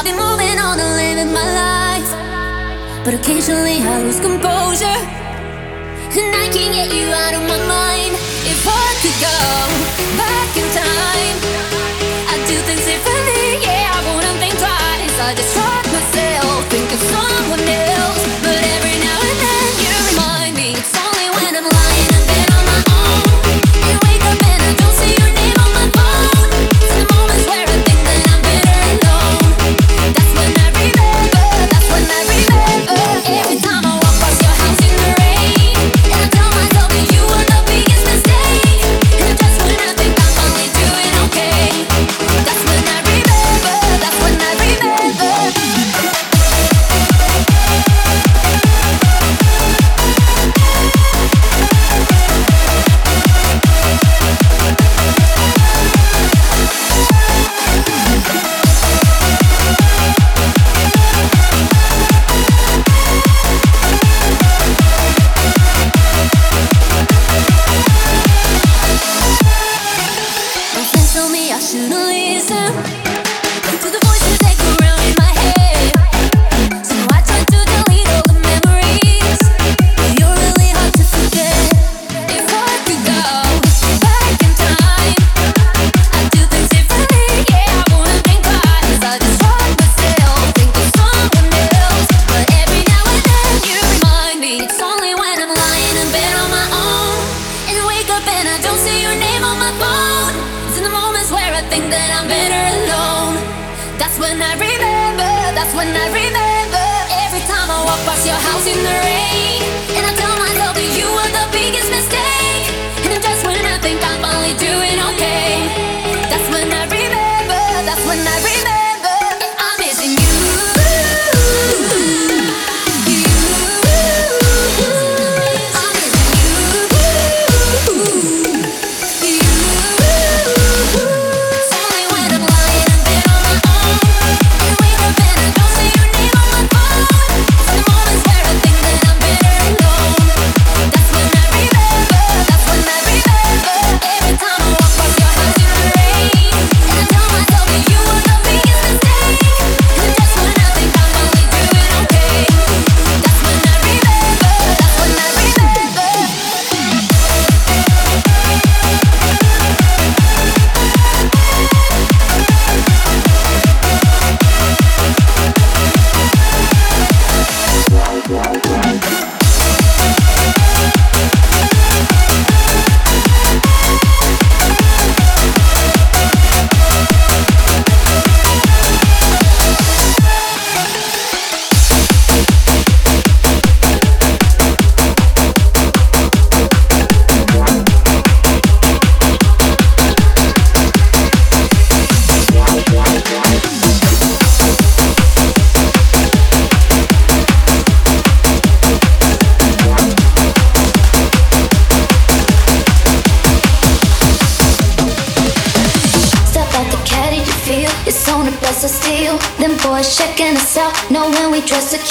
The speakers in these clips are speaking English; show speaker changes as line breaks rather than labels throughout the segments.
I've been moving on and living my life. But occasionally I lose composure. And I can't get you out of my mind. If I could go back in time.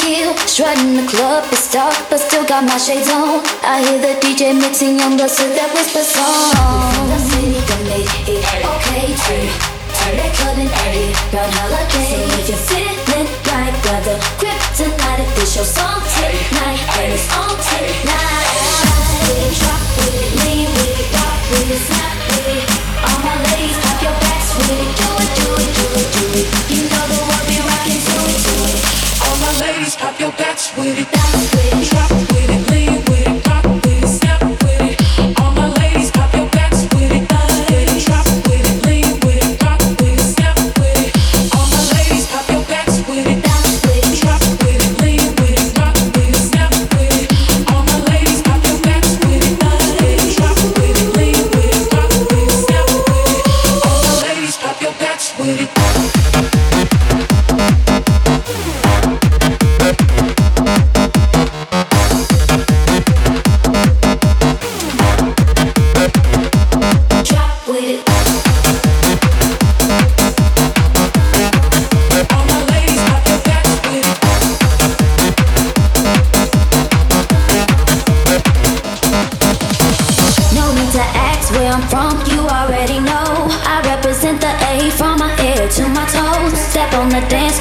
feel. Shredding the club, it's dark, but still got my shades on. I hear the DJ mixing young blood to that whisper song From the city that made it okay Turn that club and early, round holiday So if you're feeling like brother. Kryptonite, if this your song,
take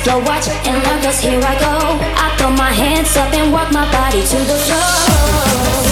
floor, watch and learn, cause here I go. I throw my hands up and walk my body to the floor.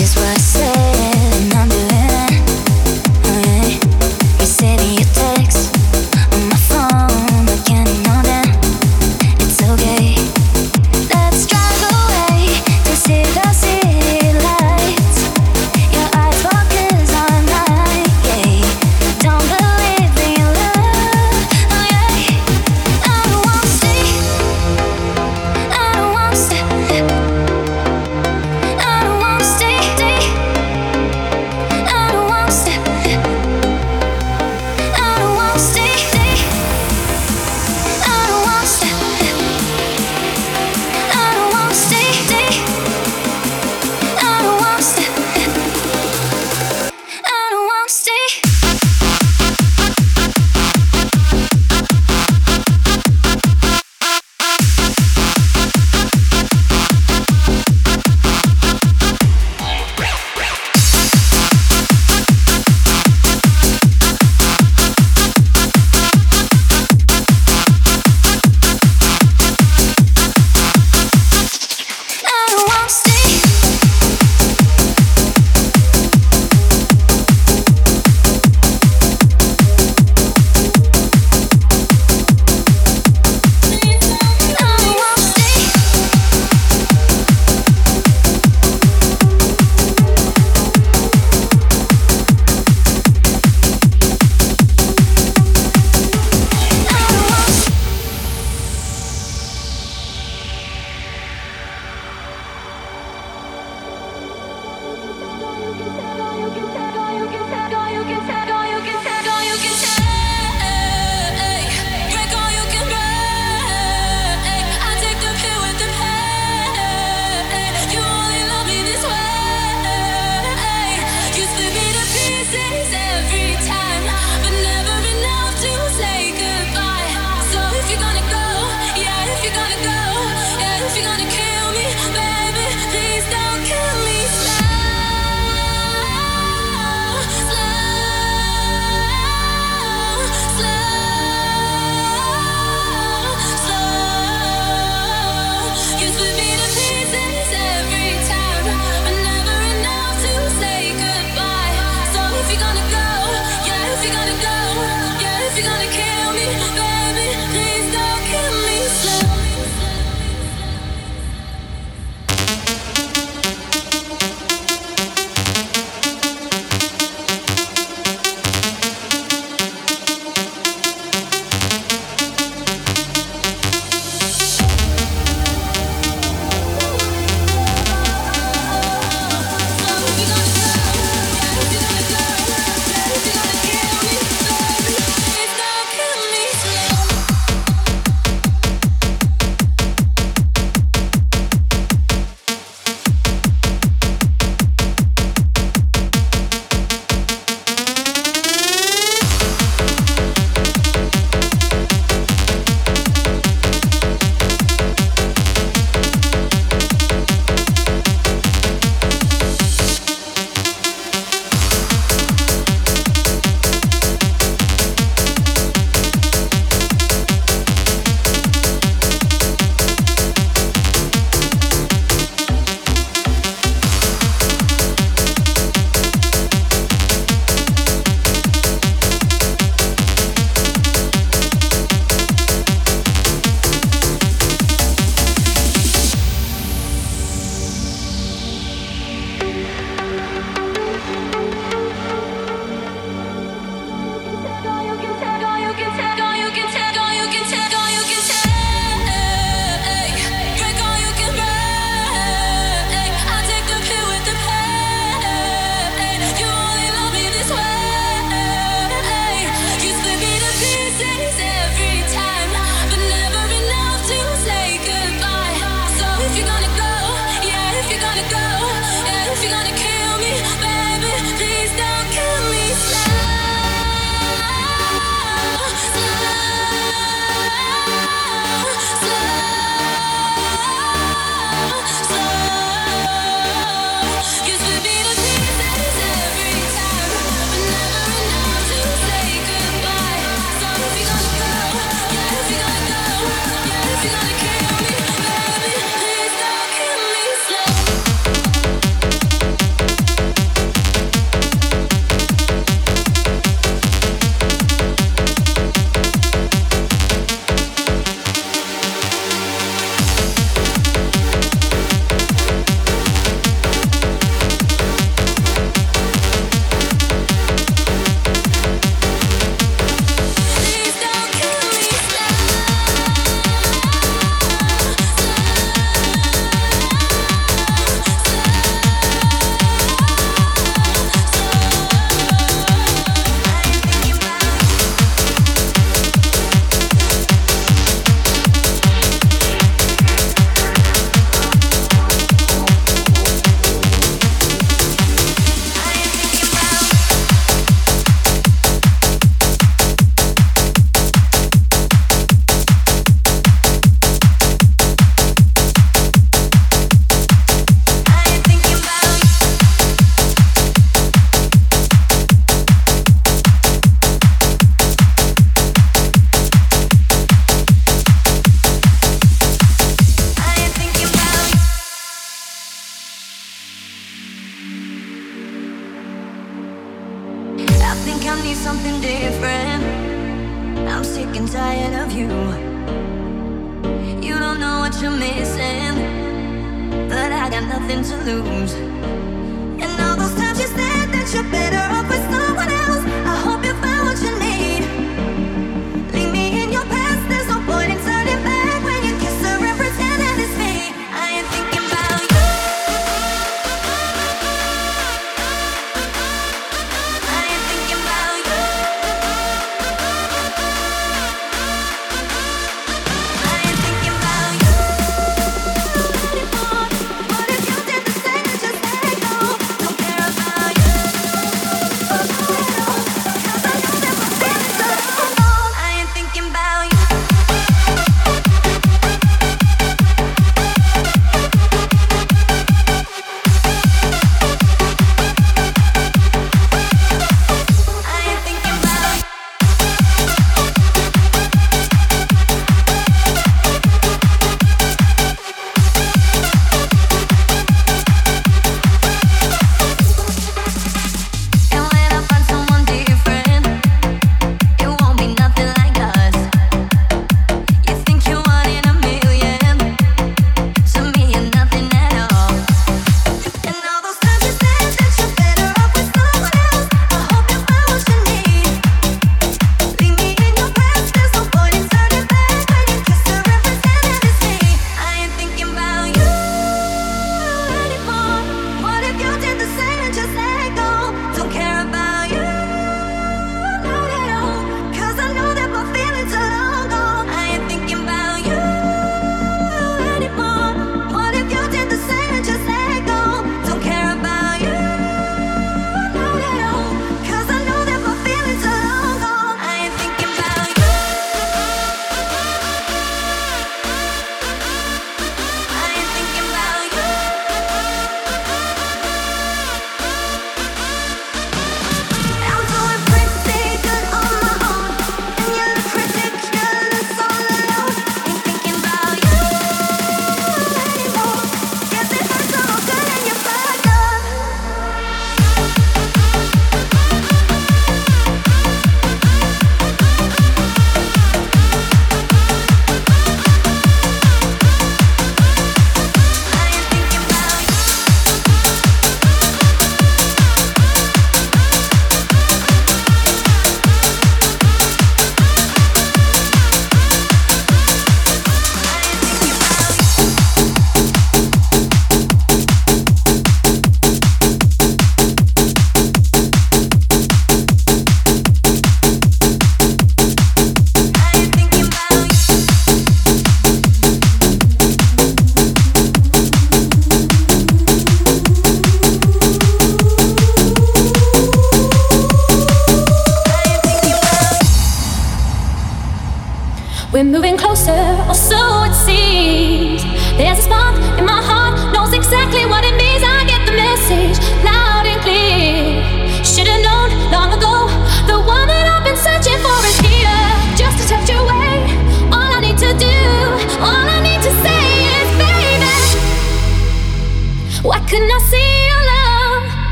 Is what I said,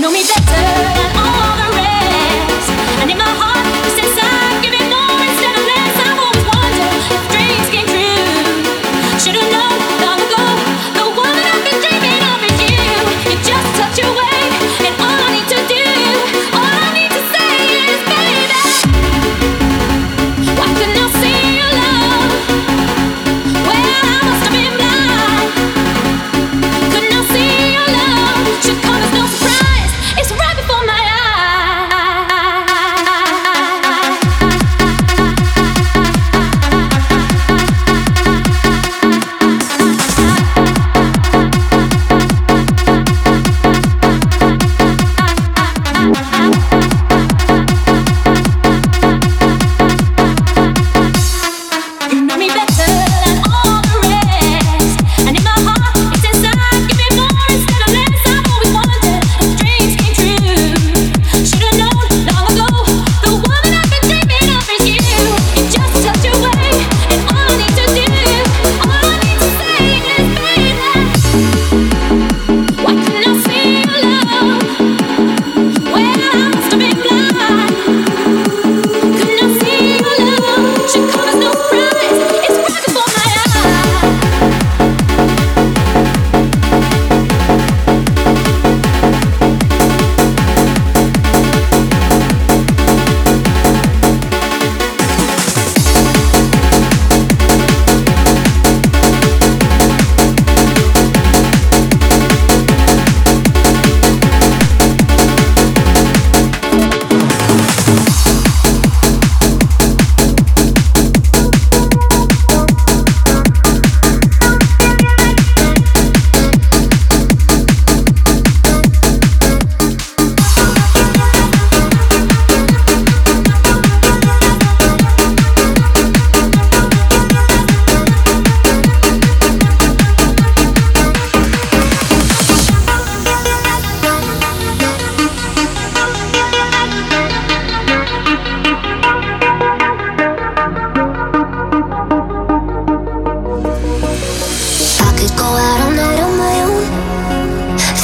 know me better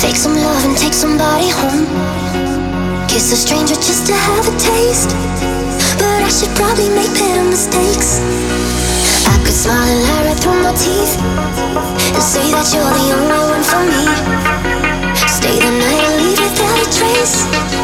Take some love and take somebody home.
Kiss a stranger just to have a taste. But I should probably make better mistakes. I could smile and lie right through my teeth. And say that you're the only one for me. Stay the night and leave without a trace.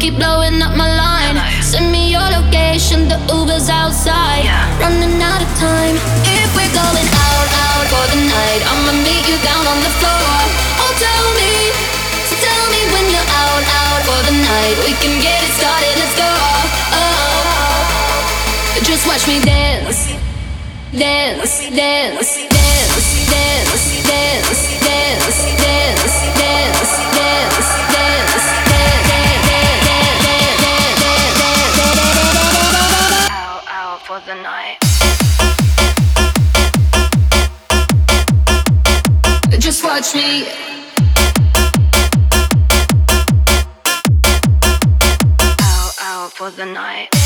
keep blowing up my line. Hello. Send me your location, the
Uber's outside. Yeah. Running out of time. If we're going out, out for the night, I'ma meet you down on the floor. Oh, tell me, so tell me when you're out, out for the night. We can get it started, let's go. Oh, just watch me dance, dance, dance. touch me. Out, out for the
night.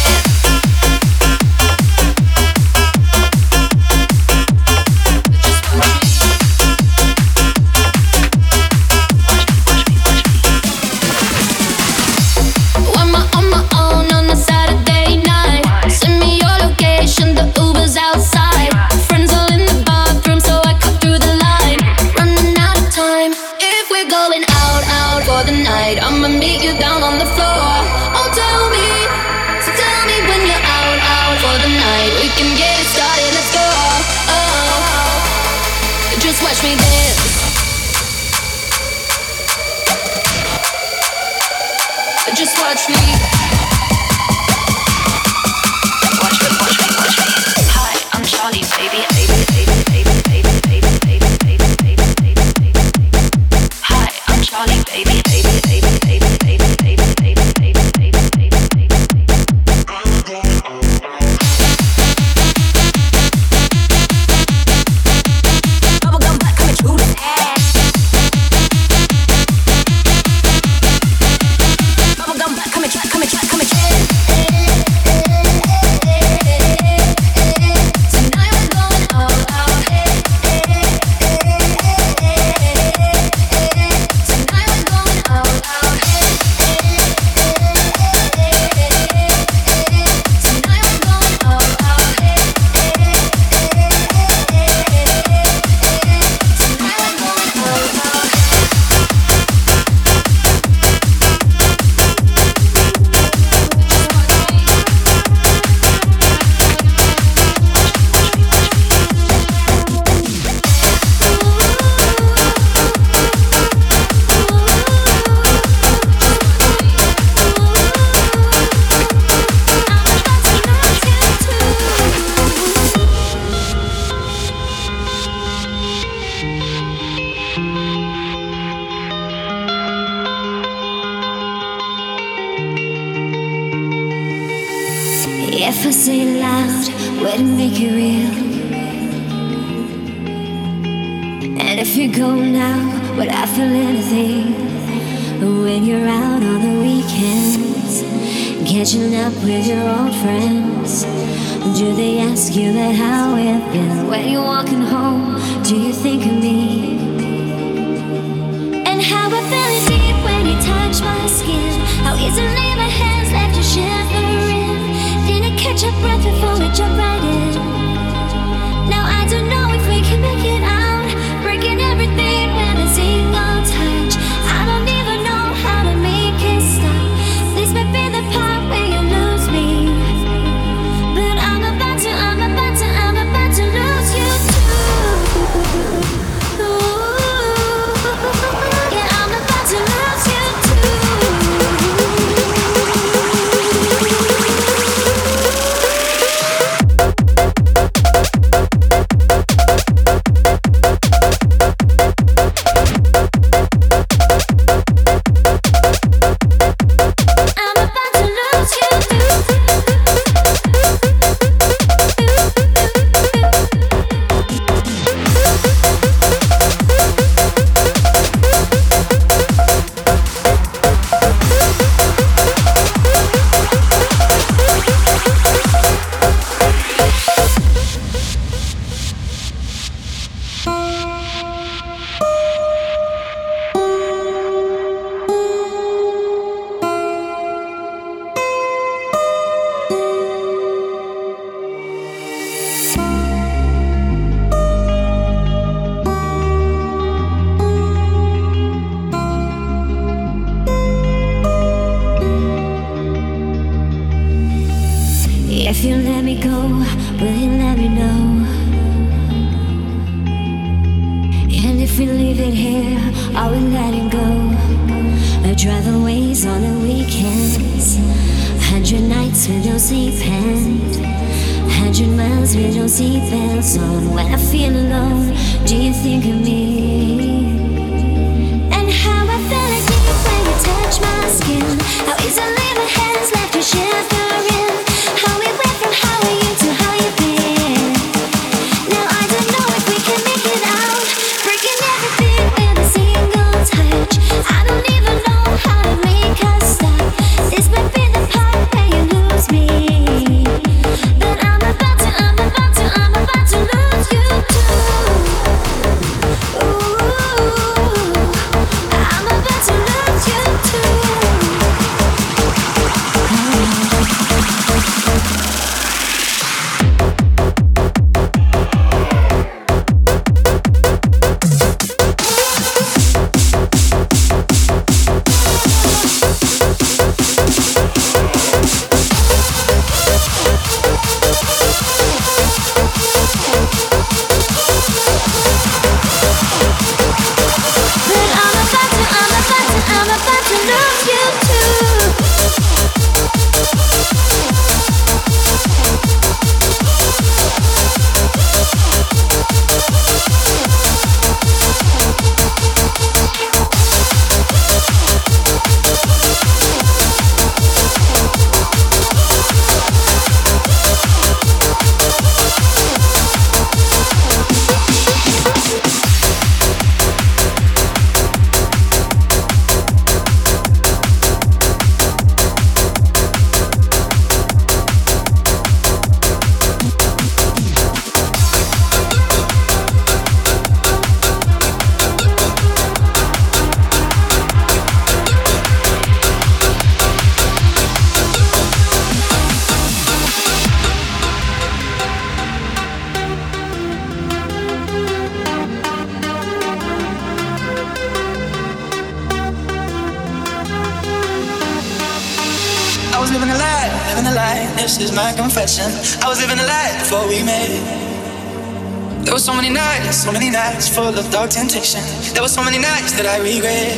So many nights
so many nights full of dark temptation. There were so many nights that I regret.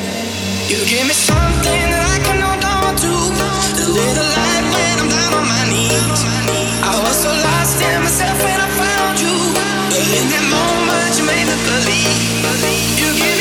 You give me something that I can hold on to. The little light when I'm down on my knees. I was so lost in myself when I found you. But in that moment, you made me believe. You give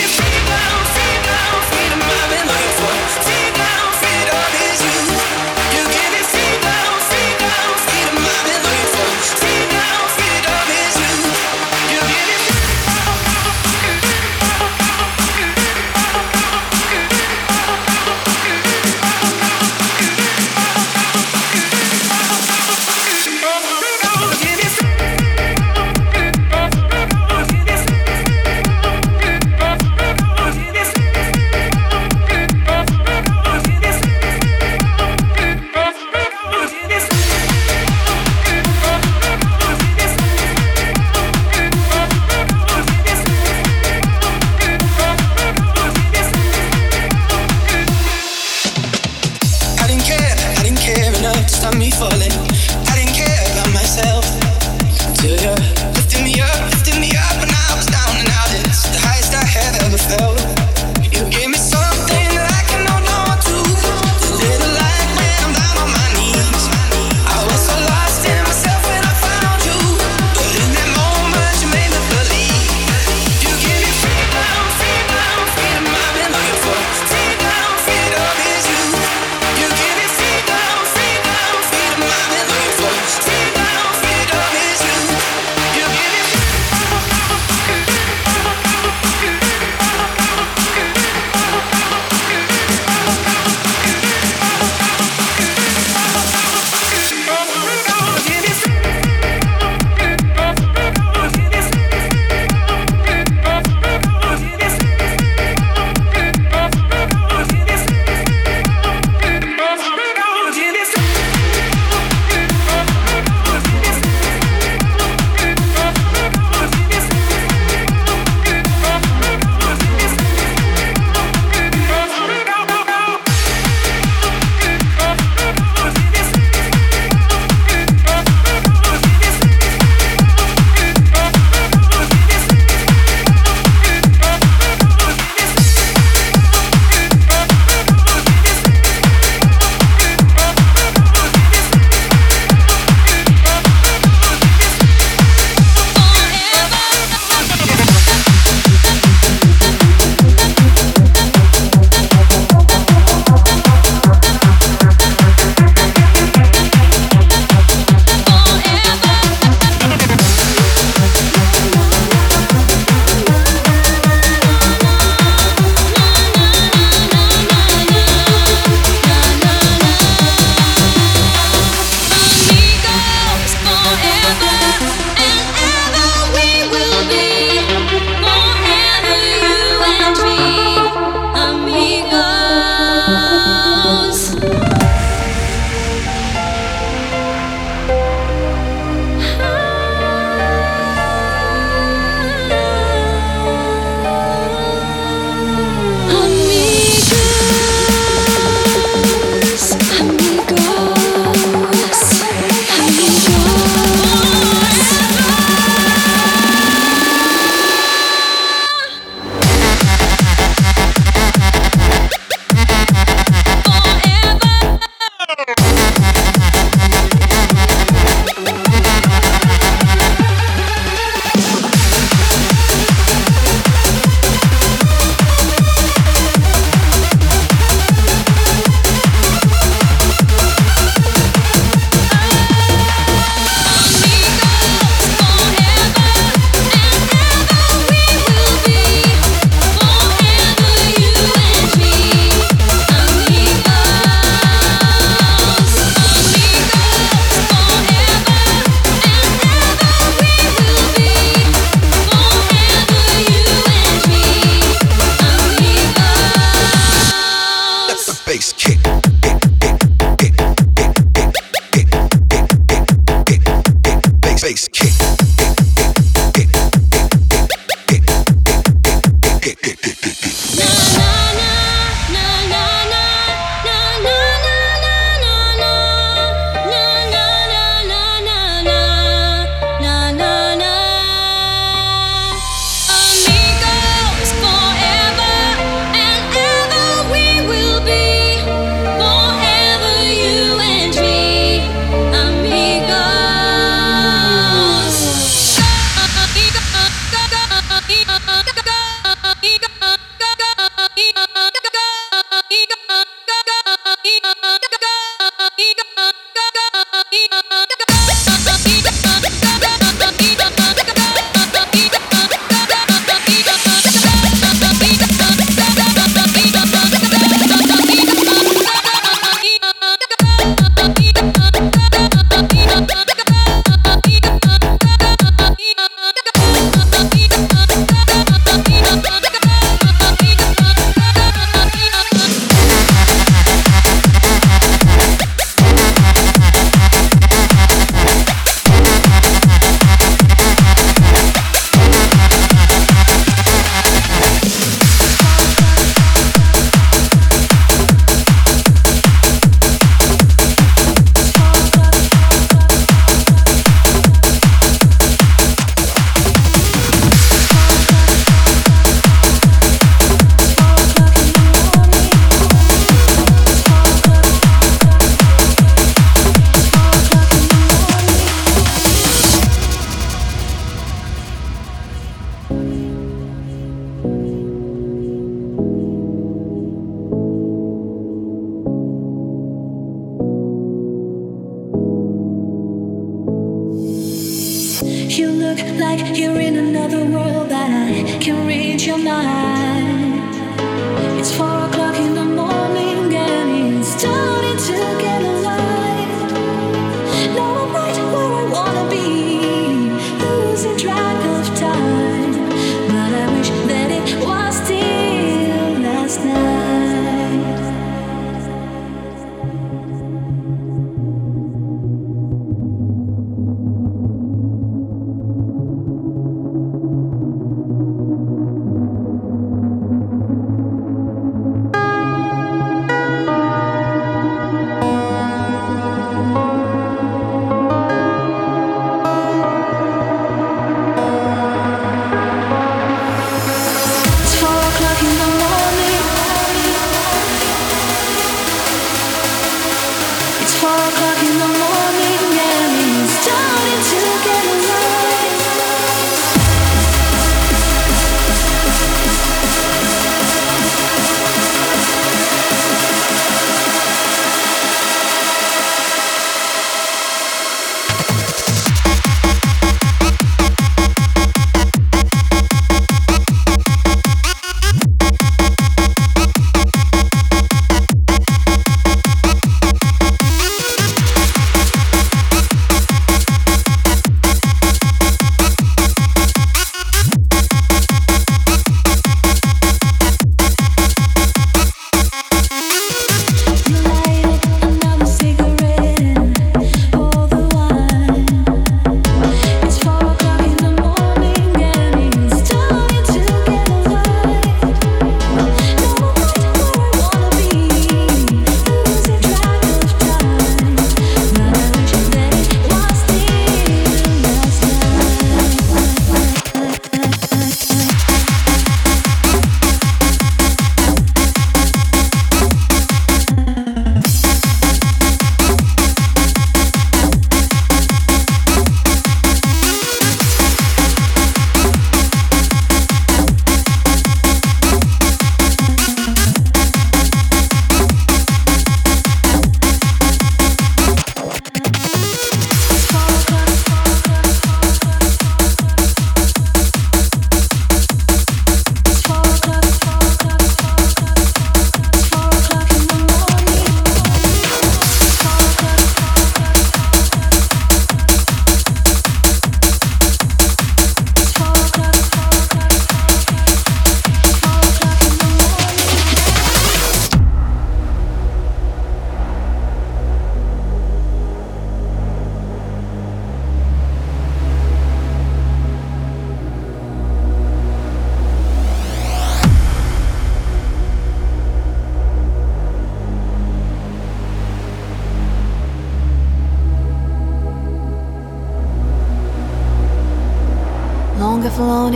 flown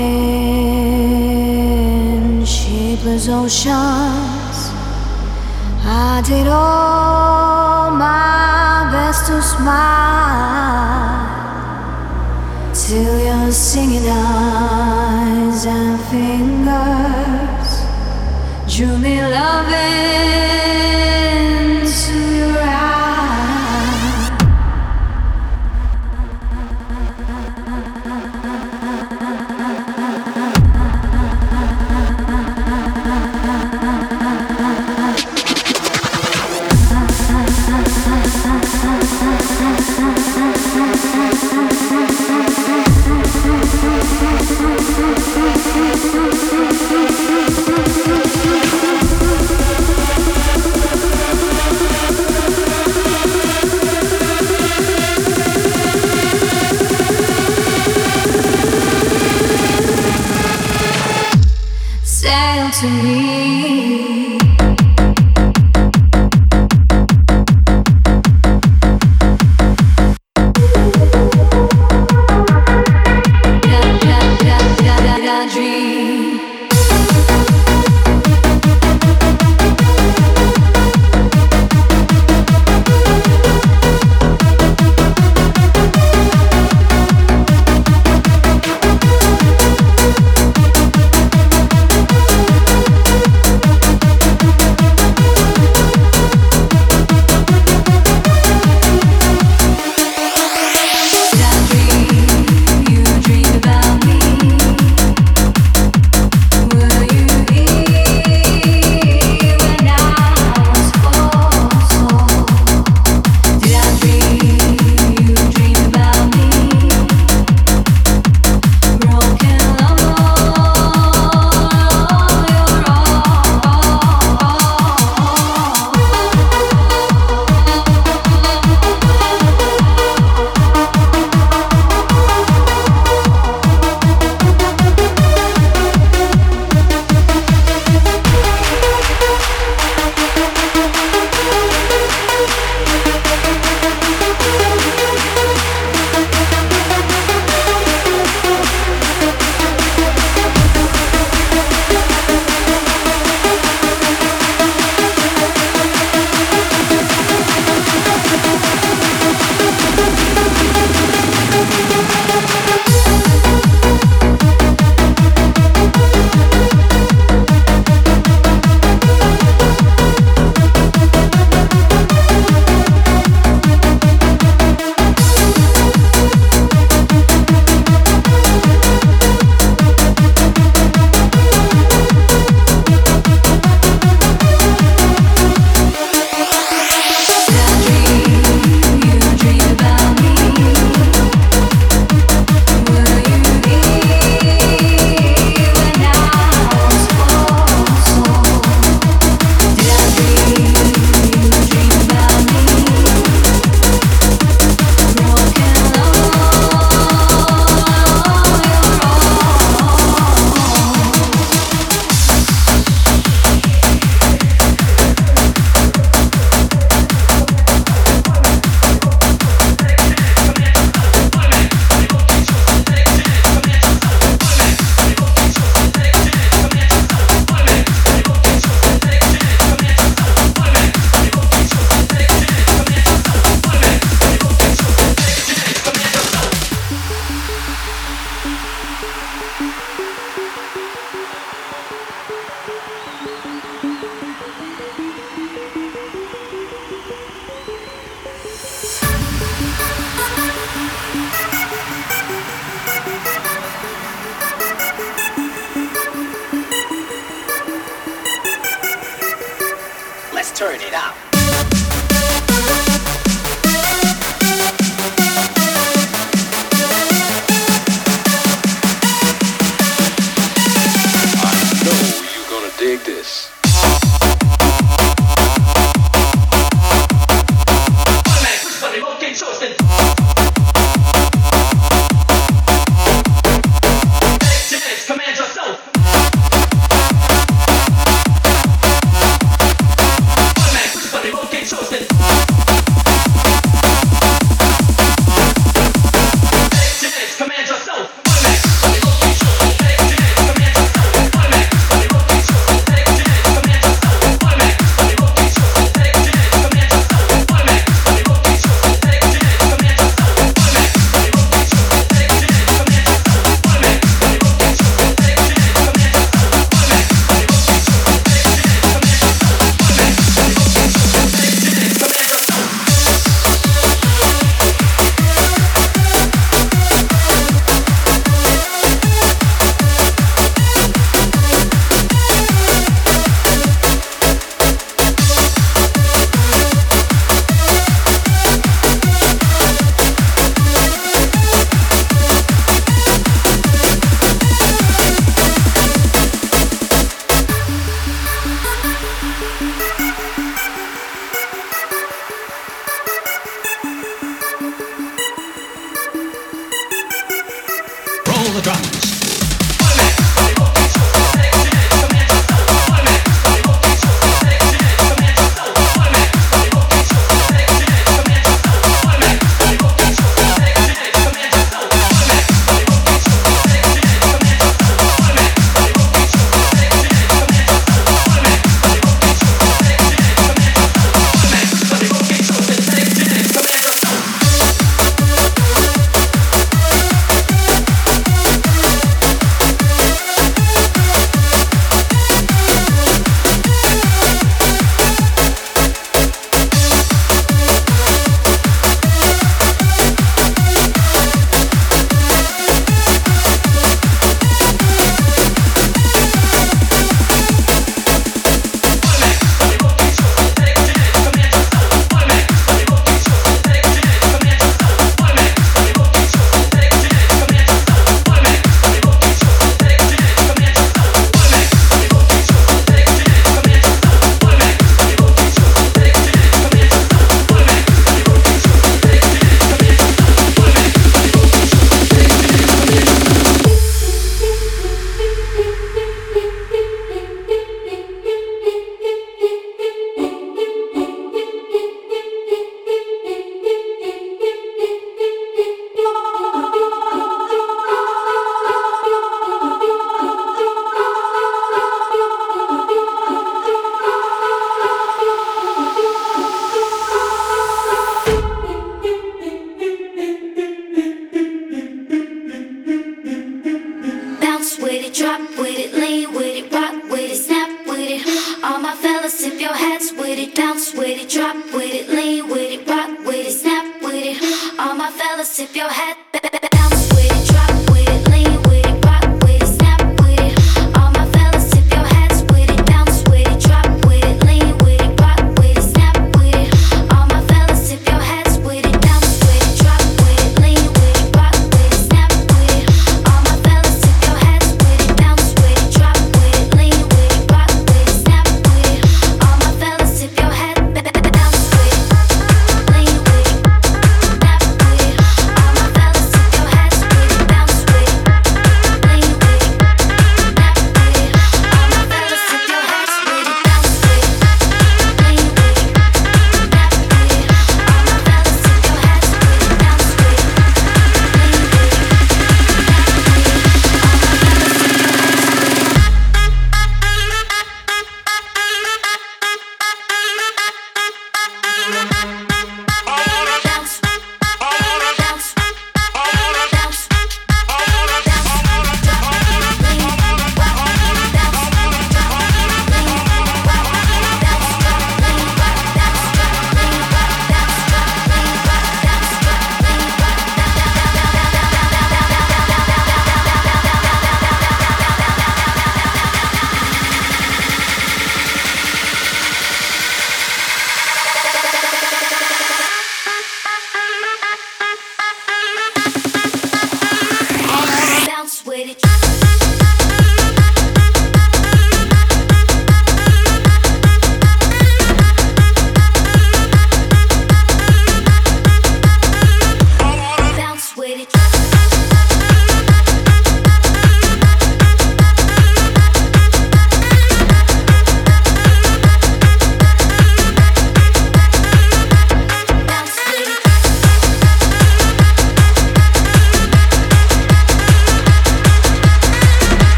shapeless oceans. I did all my best to smile till you're singing
out.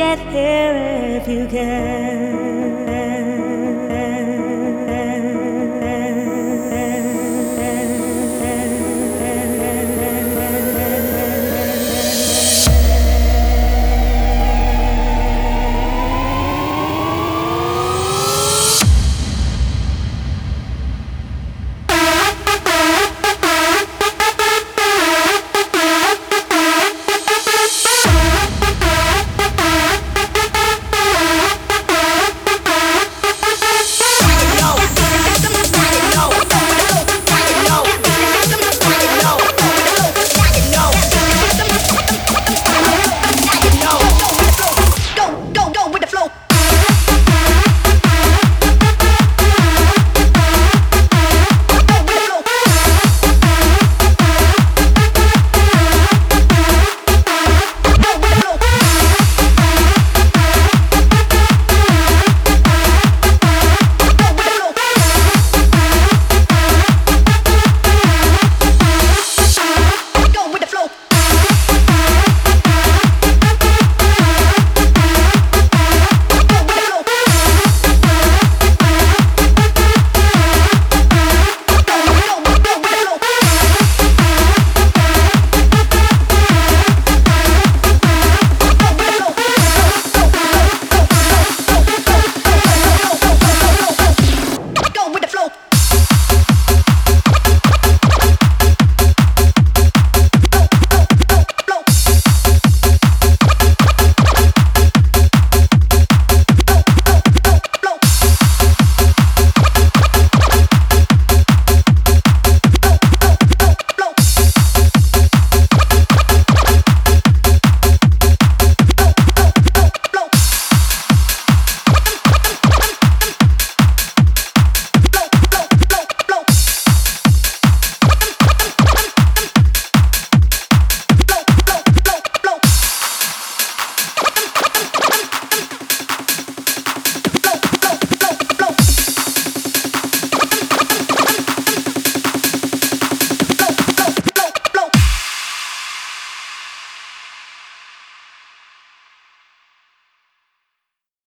get here if you can.